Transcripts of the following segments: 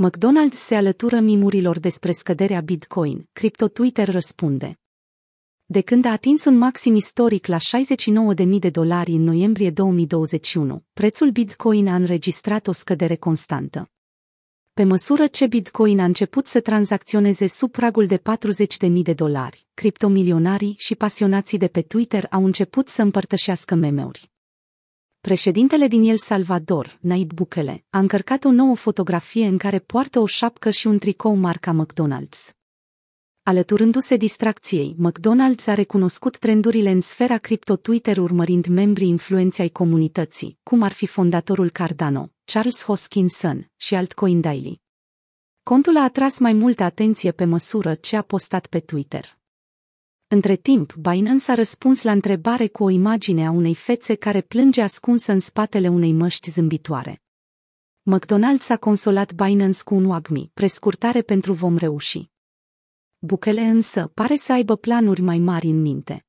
McDonald's se alătură mimurilor despre scăderea Bitcoin, Crypto Twitter răspunde. De când a atins un maxim istoric la 69.000 de dolari în noiembrie 2021, prețul Bitcoin a înregistrat o scădere constantă. Pe măsură ce Bitcoin a început să tranzacționeze sub pragul de 40.000 de dolari, criptomilionarii și pasionații de pe Twitter au început să împărtășească meme-uri. Președintele din El Salvador, Nayib Bukele, a încărcat o nouă fotografie în care poartă o șapcă și un tricou marca McDonald's. Alăturându-se distracției, McDonald's a recunoscut trendurile în sfera cripto Twitter urmărind membrii influenței ai comunității, cum ar fi fondatorul Cardano, Charles Hoskinson și altcoin Daily. Contul a atras mai multă atenție pe măsură ce a postat pe Twitter. Între timp, Binance a răspuns la întrebare cu o imagine a unei fețe care plânge ascunsă în spatele unei măști zâmbitoare. McDonald's a consolat Binance cu un WAGMI, prescurtare pentru vom reuși. Bukele însă pare să aibă planuri mai mari în minte.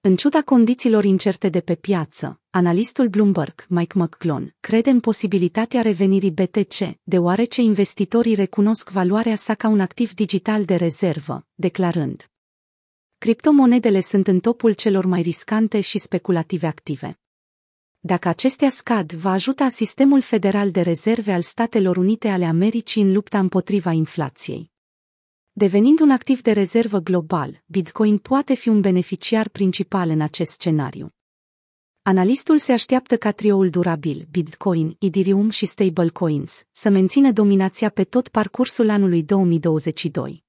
În ciuda condițiilor incerte de pe piață, analistul Bloomberg, Mike McClone, crede în posibilitatea revenirii BTC, deoarece investitorii recunosc valoarea sa ca un activ digital de rezervă, declarând Criptomonedele sunt în topul celor mai riscante și speculative active. Dacă acestea scad, va ajuta sistemul federal de rezerve al Statelor Unite ale Americii în lupta împotriva inflației. Devenind un activ de rezervă global, Bitcoin poate fi un beneficiar principal în acest scenariu. Analistul se așteaptă ca trioul durabil, Bitcoin, Ethereum și stablecoins, să mențină dominația pe tot parcursul anului 2022.